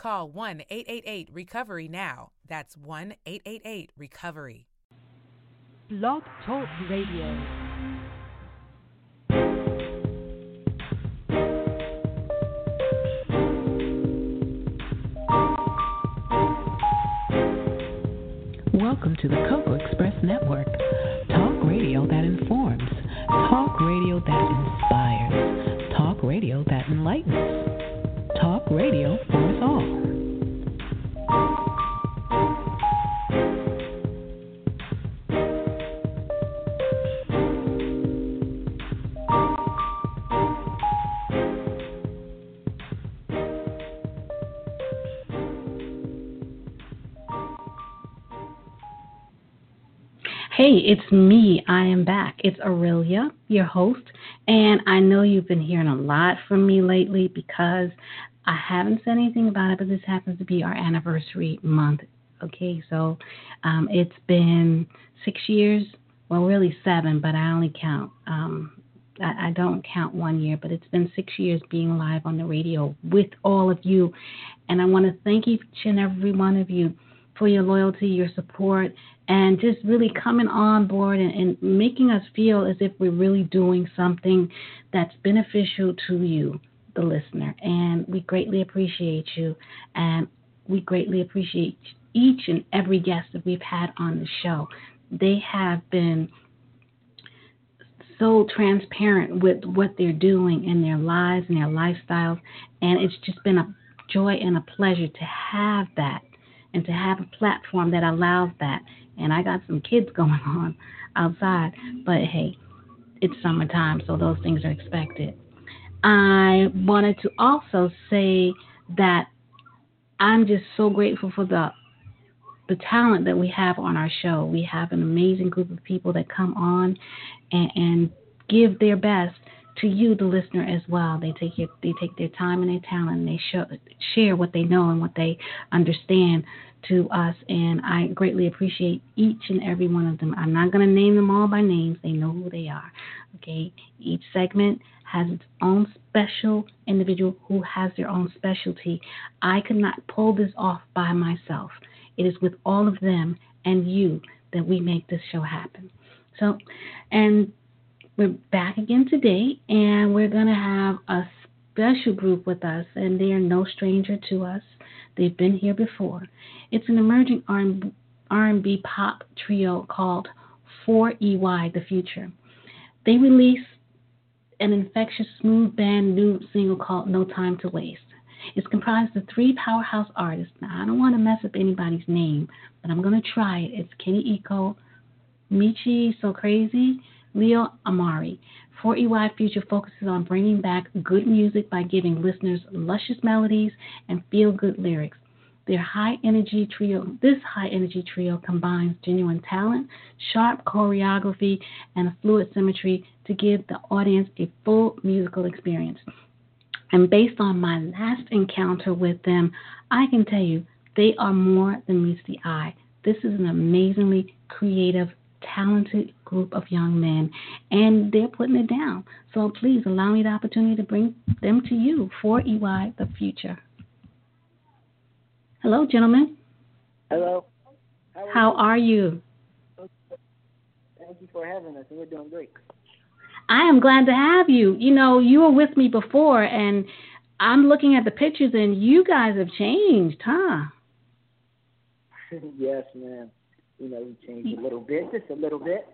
Call 1 888 Recovery now. That's 1 888 Recovery. Blog Talk Radio. Welcome to the Cocoa Express Network. Talk radio that informs, talk radio that inspires, talk radio that enlightens, talk radio Hey, it's me. I am back. It's Aurelia, your host, and I know you've been hearing a lot from me lately because I haven't said anything about it, but this happens to be our anniversary month. Okay, so um, it's been six years, well, really seven, but I only count. Um, I, I don't count one year, but it's been six years being live on the radio with all of you, and I want to thank each and every one of you for your loyalty, your support, and just really coming on board and, and, making us feel as if we're really doing something that's beneficial to you, the listener. And we greatly appreciate you, and we greatly appreciate each and every guest that we've had on the show. They have been so transparent with what they're doing in their lives and their lifestyles, and it's just been a joy and a pleasure to have that and to have a platform that allows that. And I got some kids going on outside, but hey, it's summertime, so those things are expected. I wanted to also say that I'm just so grateful for the the talent that we have on our show. We have an amazing group of people that come on and, and give their best to you, the listener, as well. They take your, they take their time and their talent, and they show, share what they know and what they understand to us. And I greatly appreciate each and every one of them. I'm not going to name them all by names; they know who they are. Okay, each segment has its own special individual who has their own specialty. I could not pull this off by myself. It is with all of them and you that we make this show happen. So, and we're back again today, and we're going to have a special group with us, and they are no stranger to us. They've been here before. It's an emerging R&B pop trio called 4EY The Future. They released an infectious, smooth band new single called No Time to Waste. It's comprised of three powerhouse artists. Now, I don't want to mess up anybody's name, but I'm going to try it. It's Kenny Iko, Mechie So Crazy, Leo Amari. 4EY Future focuses on bringing back good music by giving listeners luscious melodies and feel good lyrics. Their high energy trio, this high energy trio combines genuine talent, sharp choreography, and a fluid symmetry to give the audience a full musical experience. And based on my last encounter with them, I can tell you they are more than meets the eye. This is an amazingly creative talented group of young men, and they're putting it down. So please allow me the opportunity to bring them to you 4EY the future. Hello, gentlemen. Hello. How are, How you? are you? Thank you for having us. We're doing great. I am glad to have you. You know, you were with me before, and I'm looking at the pictures, and you guys have changed, huh? yes, ma'am you know, we changed a little bit, just a little bit.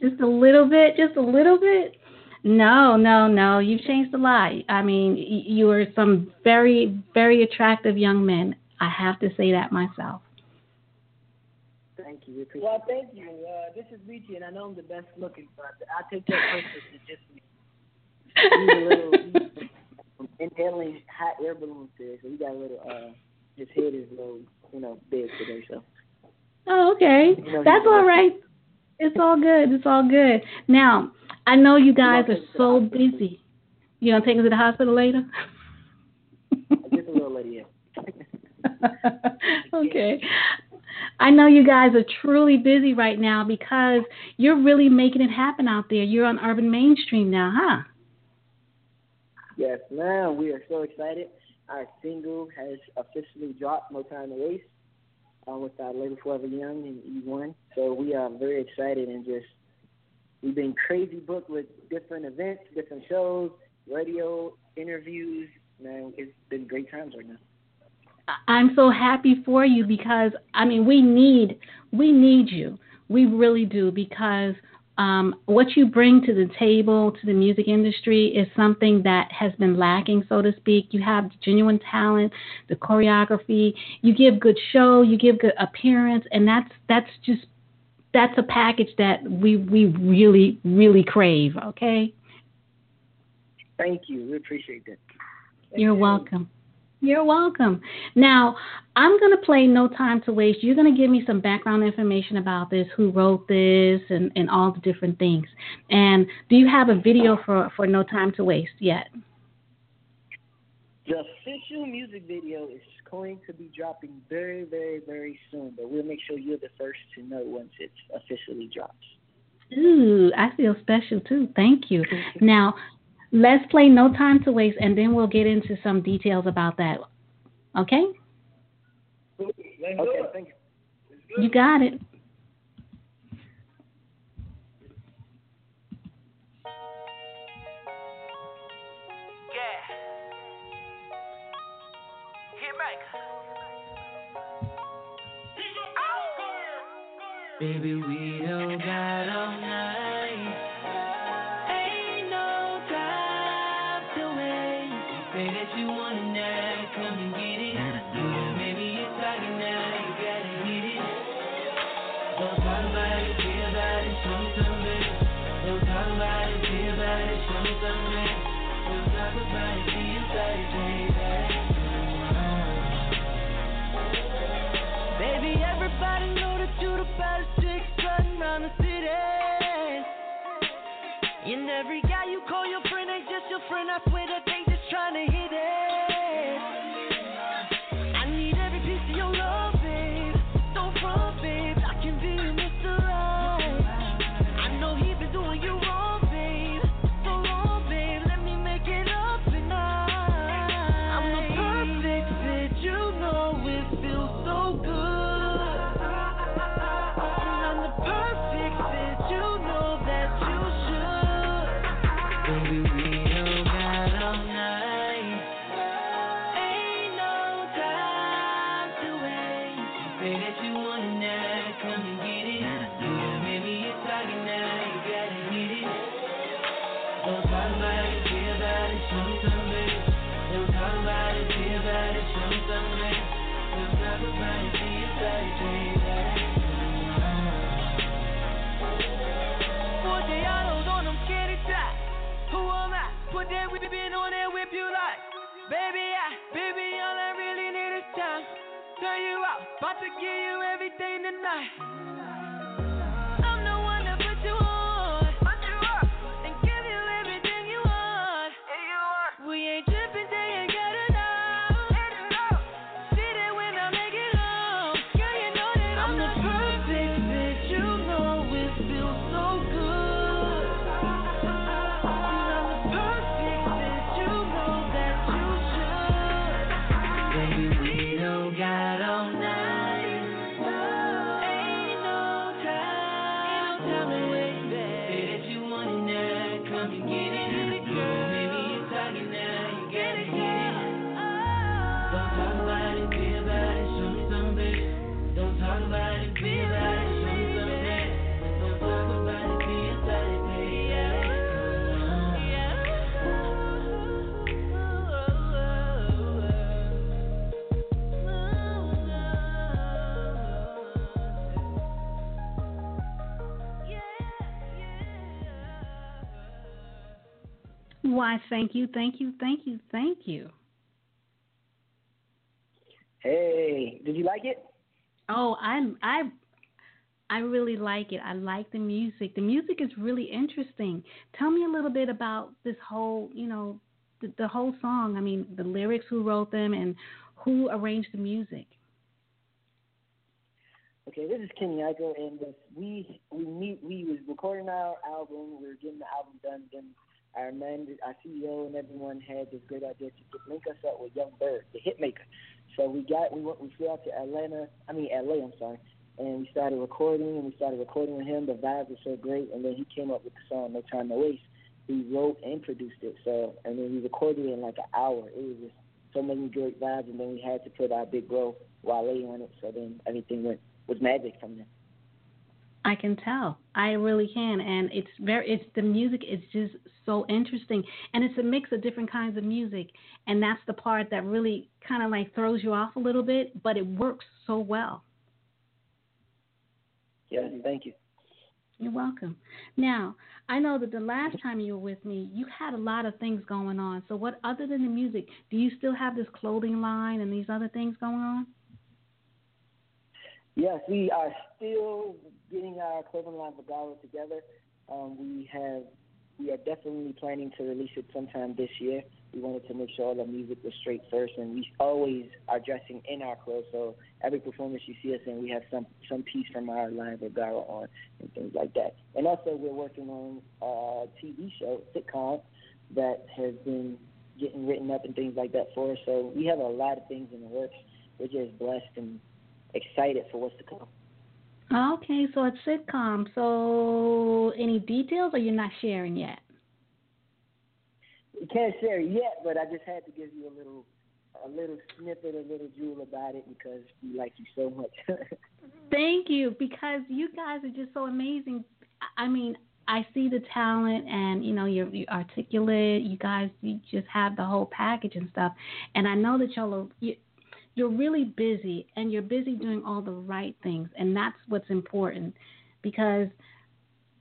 Just a little bit, just a little bit. No, no, no. You've changed a lot. I mean, you are some very, very attractive young men. I have to say that myself. Thank you. Well, thank you. Uh, this is Richie, and I know I'm the best looking, but I take that person to just me. He's a little inhaling hot air balloons today, so he got a little. Uh, his head is a little, you know, big today, so. Oh, okay. You know, That's all right. It's all good. It's all good. Now, I know you guys are so busy. You gonna take us to the hospital later? Just a little later, okay. I know you guys are truly busy right now because you're really making it happen out there. You're on Urban Mainstream now, huh? Yes, ma'am. We are so excited. Our single has officially dropped, No Time to Waste, uh, with our label Forever Young and E1. So we are very excited and just we've been crazy booked with different events, different shows, radio interviews. Man, it's been great times right now. I'm so happy for you because I mean we need we need you. We really do because um, what you bring to the table to the music industry is something that has been lacking, so to speak. You have genuine talent, the choreography. You give good show, you give good appearance, and that's that's just that's a package that we we really really crave. Okay. Thank you. We appreciate that. Thank You're you. welcome. You're welcome. Now, I'm going to play No Time to Waste. You're going to give me some background information about this, who wrote this, and, and all the different things. And do you have a video for, for No Time to Waste yet? The official music video is going to be dropping very, very, very soon, but we'll make sure you're the first to know once it officially drops. Ooh, I feel special too. Thank you. now, let's play No Time to Waste, and then we'll get into some details about that. Okay? Okay, thank you. You got it. Baby, we don't got everybody know that you the baddest chick strutting around the city. And every guy you call your friend ain't just your friend. I swear give you everything tonight. Why, thank you, thank you, thank you, thank you. Hey, did you like it? Oh, I I I really like it. I like the music. The music is really interesting. Tell me a little bit about this whole, you know, the, the whole song. I mean, the lyrics, who wrote them, and who arranged the music. Okay, this is Kenny Iko, and we we meet. We was recording our album. We were getting the album done. Then our man, our CEO, and everyone had this great idea to link us up with Young Berg, the hitmaker. So we got we went we flew out to Atlanta. I mean LA. I'm sorry. And we started recording, and we started recording with him. The vibes were so great, and then he came up with the song "No Time to Waste." He wrote and produced it. So, and then we recorded it in like an hour. It was just so many great vibes, and then we had to put our big bro Wale on it. So then everything went was magic from there. I can tell. I really can, and it's very. It's the music is just so interesting, and it's a mix of different kinds of music, and that's the part that really kind of like throws you off a little bit, but it works so well. Yes, thank you. You're welcome. Now, I know that the last time you were with me, you had a lot of things going on. So, what other than the music, do you still have this clothing line and these other things going on? Yes, we are still getting our clothing line for together. Um, we have we are definitely planning to release it sometime this year. We wanted to make sure all the music was straight first, and we always are dressing in our clothes. So every performance you see us in, we have some some piece from our line of on and things like that. And also, we're working on a TV show, sitcom, that has been getting written up and things like that for us. So we have a lot of things in the works. We're just blessed and excited for what's to come. Okay, so it's sitcom. So any details, or you're not sharing yet? We can't share yet, but I just had to give you a little, a little snippet, a little jewel about it because we like you so much. Thank you, because you guys are just so amazing. I mean, I see the talent, and you know, you're, you're articulate. You guys, you just have the whole package and stuff. And I know that y'all are. You, you're really busy and you're busy doing all the right things and that's what's important because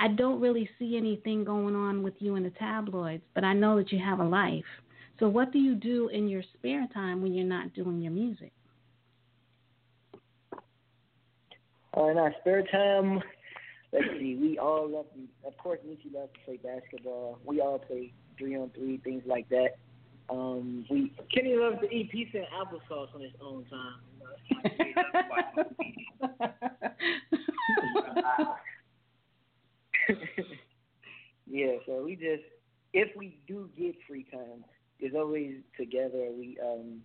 I don't really see anything going on with you in the tabloids, but I know that you have a life. So what do you do in your spare time when you're not doing your music? Uh, in our spare time, let's see, we all love, of course, Niecy loves to play basketball. We all play three on three, things like that. Um, we Kenny loves to eat pizza and applesauce on his own time. yeah, so we just if we do get free time, it's always together. We um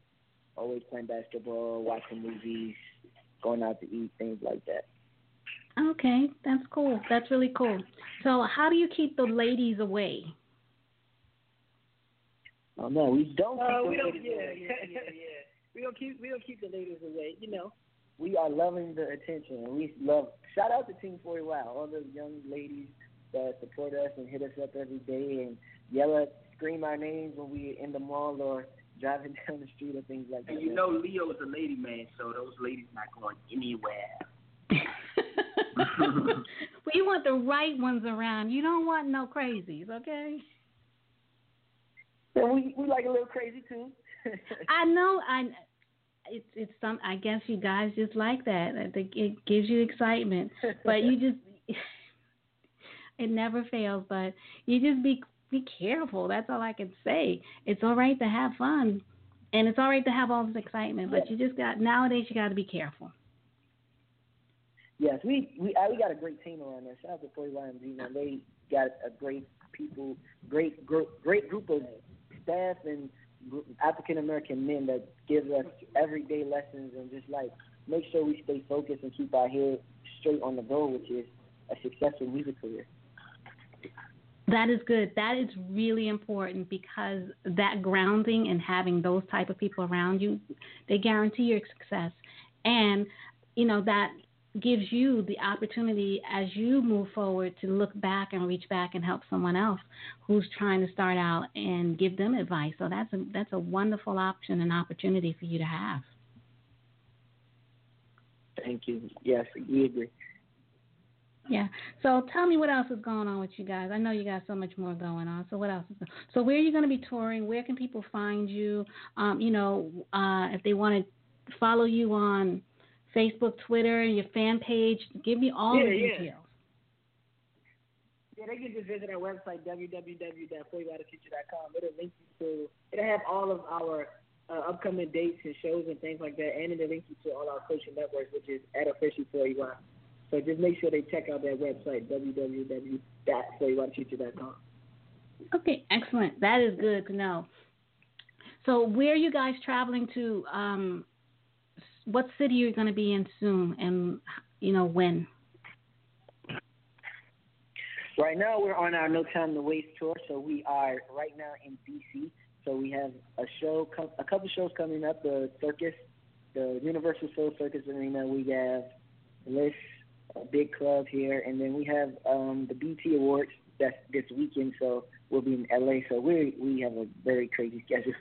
always playing basketball, watching movies, going out to eat, things like that. Okay, that's cool. That's really cool. So, how do you keep the ladies away? Oh no, we don't. Uh, keep we don't. Yeah, yeah, yeah, yeah. We don't keep. We don't keep the ladies away. You know. we are loving the attention. and We love. Shout out to Team 40 Wow, all the young ladies that support us and hit us up every day and yell at, scream our names when we're in the mall or driving down the street or things like that. And you know Leo's a lady man, so those ladies not going anywhere. well, you want the right ones around. You don't want no crazies, okay? And we we like a little crazy too. I know. I it's it's some. I guess you guys just like that. I think It gives you excitement, but you just it never fails. But you just be be careful. That's all I can say. It's all right to have fun, and it's all right to have all this excitement. But you just got nowadays. You got to be careful. Yes, we we uh, we got a great team around there. Shout out to 40 YMZ, man. They got a great people, great group, great group of staff and African American men that give us everyday lessons and just like make sure we stay focused and keep our head straight on the goal, which is a successful music career. That is good. That is really important because that grounding and having those type of people around you, they guarantee your success. And you know that gives you the opportunity as you move forward to look back and reach back and help someone else who's trying to start out and give them advice. So that's a that's a wonderful option and opportunity for you to have. Thank you. Yes, we agree. Yeah. So tell me what else is going on with you guys. I know you got so much more going on. So what else is So where are you going to be touring? Where can people find you? Um, you know, uh, if they want to follow you on Facebook, Twitter, your fan page, give me all yeah, the yeah. details. Yeah, they can just visit our website www.flavouroutoffuture.com. It'll link you to. It'll have all of our uh, upcoming dates and shows and things like that, and it'll link you to all our social networks, which is at official Flavor. So just make sure they check out that website www.flavouroutoffuture.com. Okay, excellent. That is good to know. So where are you guys traveling to? Um, what city are you going to be in soon, and you know when? Right now, we're on our No Time to Waste tour, so we are right now in DC. So we have a show, a couple shows coming up. The circus, the Universal Soul Circus Arena. We have Bliss, a big club here, and then we have um, the BET Awards that's this weekend. So we'll be in LA. So we we have a very crazy schedule.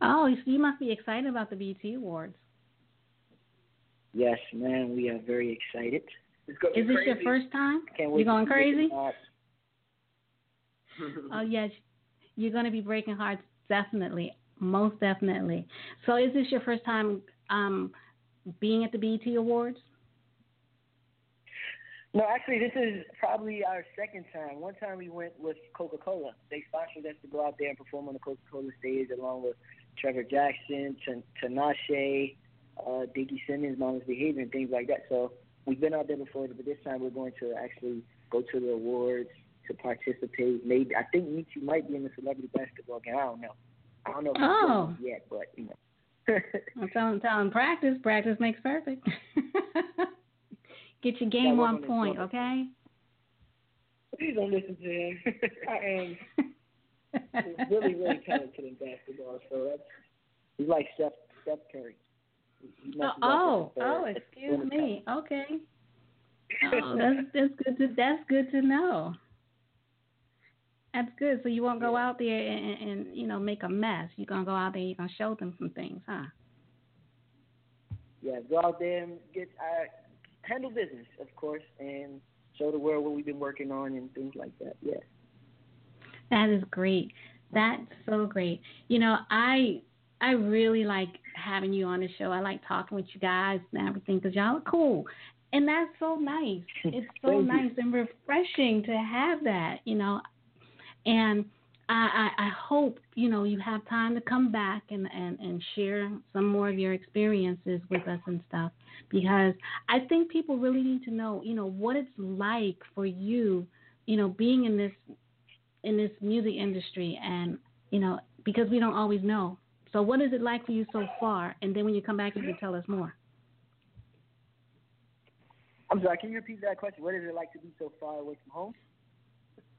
Oh, so you must be excited about the BET Awards. Yes, man, we are very excited. Is this your first time? Can't you going crazy? Oh yes, you're going to be breaking hearts, definitely, most definitely. So, is this your first time um, being at the BET Awards? No, actually, this is probably our second time. One time we went with Coca Cola. They sponsored us to go out there and perform on the Coca Cola stage along with Trevor Jackson, Tinashe, uh, Diggy Simmons, Mindless Behavior, and things like that. So we've been out there before, but this time we're going to actually go to the awards to participate. Maybe I think Mechie might be in the celebrity basketball game. I don't know. I don't know if oh. he's yet, but you know. I'm telling, telling practice. Practice makes perfect. Get your game on point, okay? Please don't listen to him. I am really, really talented in basketball, so that's he's like Steph Steph Curry. Oh, oh, oh, excuse me. Okay. Oh, that's that's good to that's good to know. That's good. So you won't go out there and, and, and you know make a mess. You're gonna go out there. and You're gonna show them some things, huh? Yeah, go out there and get uh, handle business, of course, and show the world what we've been working on and things like that. Yeah. That is great. That's so great. You know, I I really like having you on the show. I like talking with you guys and everything because y'all are cool. And that's so nice. It's so nice and refreshing to have that, you know. And I, I, I hope, you know, you have time to come back and, and, and share some more of your experiences with us and stuff. Because I think people really need to know, you know, what it's like for you, you know, being in this in this music industry and, you know, because we don't always know so, what is it like for you so far? And then when you come back, you can tell us more. I'm sorry. Can you repeat that question? What is it like to be so far away from home?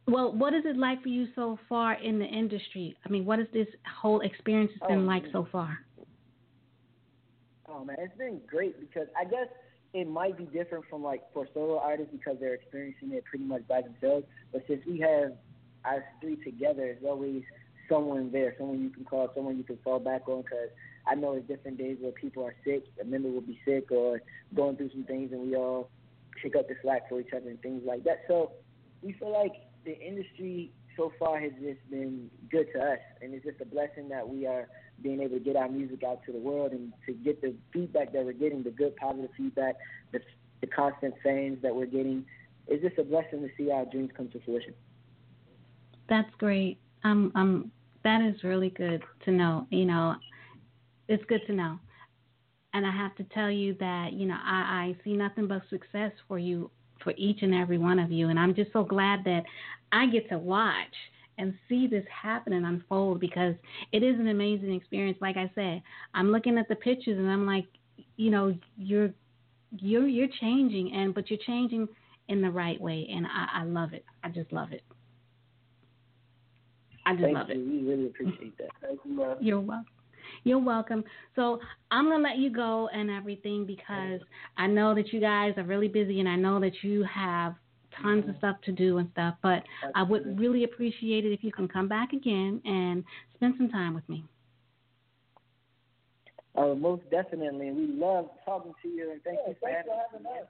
Well, what is it like for you so far in the industry? I mean, what has this whole experience been oh, like so far? Oh man, it's been great because I guess it might be different from like for solo artists because they're experiencing it pretty much by themselves. But since we have us three together, it's always someone there, someone you can call, someone you can fall back on. Because I know there's different days where people are sick, a member will be sick or going through some things, and we all pick up the slack for each other and things like that. So we feel like the industry so far has just been good to us, and it's just a blessing that we are being able to get our music out to the world and to get the feedback that we're getting, the good positive feedback, the, the constant fans that we're getting. It's just a blessing to see our dreams come to fruition. That's great. I'm I'm that is really good to know. You know, it's good to know. And I have to tell you that, you know, I, I see nothing but success for you, for each and every one of you. And I'm just so glad that I get to watch and see this happen and unfold because it is an amazing experience. Like I said, I'm looking at the pictures and I'm like, you know, you're you're you're changing and but you're changing in the right way and I, I love it. I just love it. I just Thank love you. it. We really appreciate that. Thank you, love. You're welcome. You're welcome. So I'm gonna let you go and everything because I know that you guys are really busy and I know that you have tons of mm-hmm. stuff to do and stuff. But I would really appreciate it if you can come back again and spend some time with me. Oh, most definitely. We love talking to you and thank yeah, you for having us.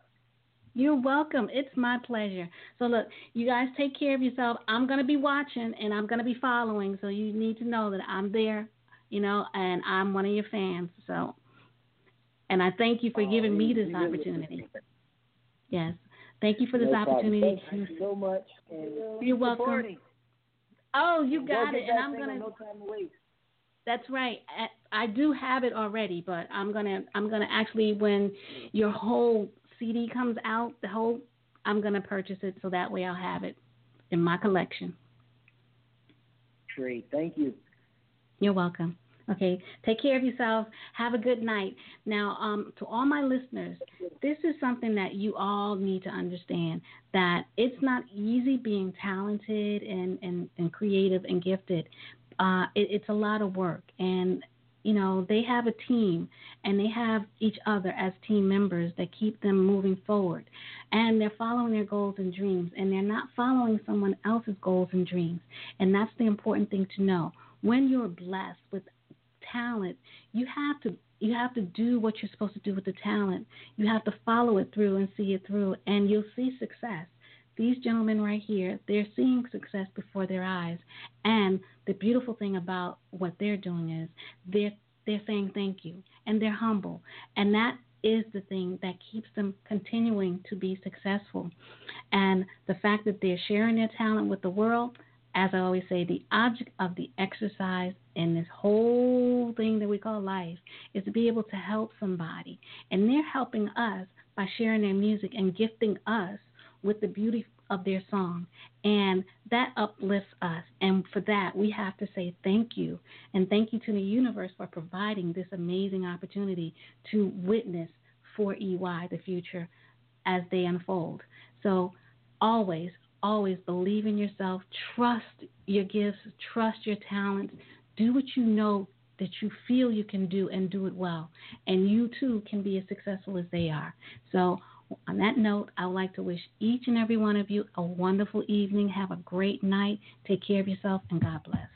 You're welcome. It's my pleasure. So look, you guys take care of yourself. I'm gonna be watching and I'm gonna be following. So you need to know that I'm there, you know, and I'm one of your fans. So, and I thank you for Oh, giving me this opportunity. Yes, thank you for this No opportunity. Thank you so much. And You're welcome. supporting. Oh, you got it, and I'm gonna. No time to waste. That's right. I- I do have it already, but I'm gonna I'm gonna actually when your whole CD comes out, the whole I'm gonna purchase it so that way I'll have it in my collection. Great. Thank you. You're welcome. Okay, take care of yourself. Have a good night. Now, um, to all my listeners, this is something that you all need to understand that it's not easy being talented and, and, and creative and gifted. Uh, it, it's a lot of work. And, you know, they have a team and they have each other as team members that keep them moving forward. And they're following their goals and dreams, and they're not following someone else's goals and dreams. And that's the important thing to know. When you're blessed with talent, you have to you have to do what you're supposed to do with the talent. You have to follow it through and see it through, and you'll see success. These gentlemen right here, they're seeing success before their eyes. And the beautiful thing about what they're doing is they're they're saying thank you and they're humble. And that is the thing that keeps them continuing to be successful. And the fact that they're sharing their talent with the world, as I always say, the object of the exercise in this whole thing that we call life is to be able to help somebody. And they're helping us by sharing their music and gifting us with the beauty of their song. And that uplifts us. And for that, we have to say thank you. And thank you to the universe for providing this amazing opportunity to witness 4EY, the future, as they unfold. So always, always believe in yourself, trust your gifts, trust your talents, do what you know that you feel you can do and do it well. And you too can be as successful as they are. So, on that note, I would like to wish each and every one of you a wonderful evening. Have a great night. Take care of yourself, and God bless.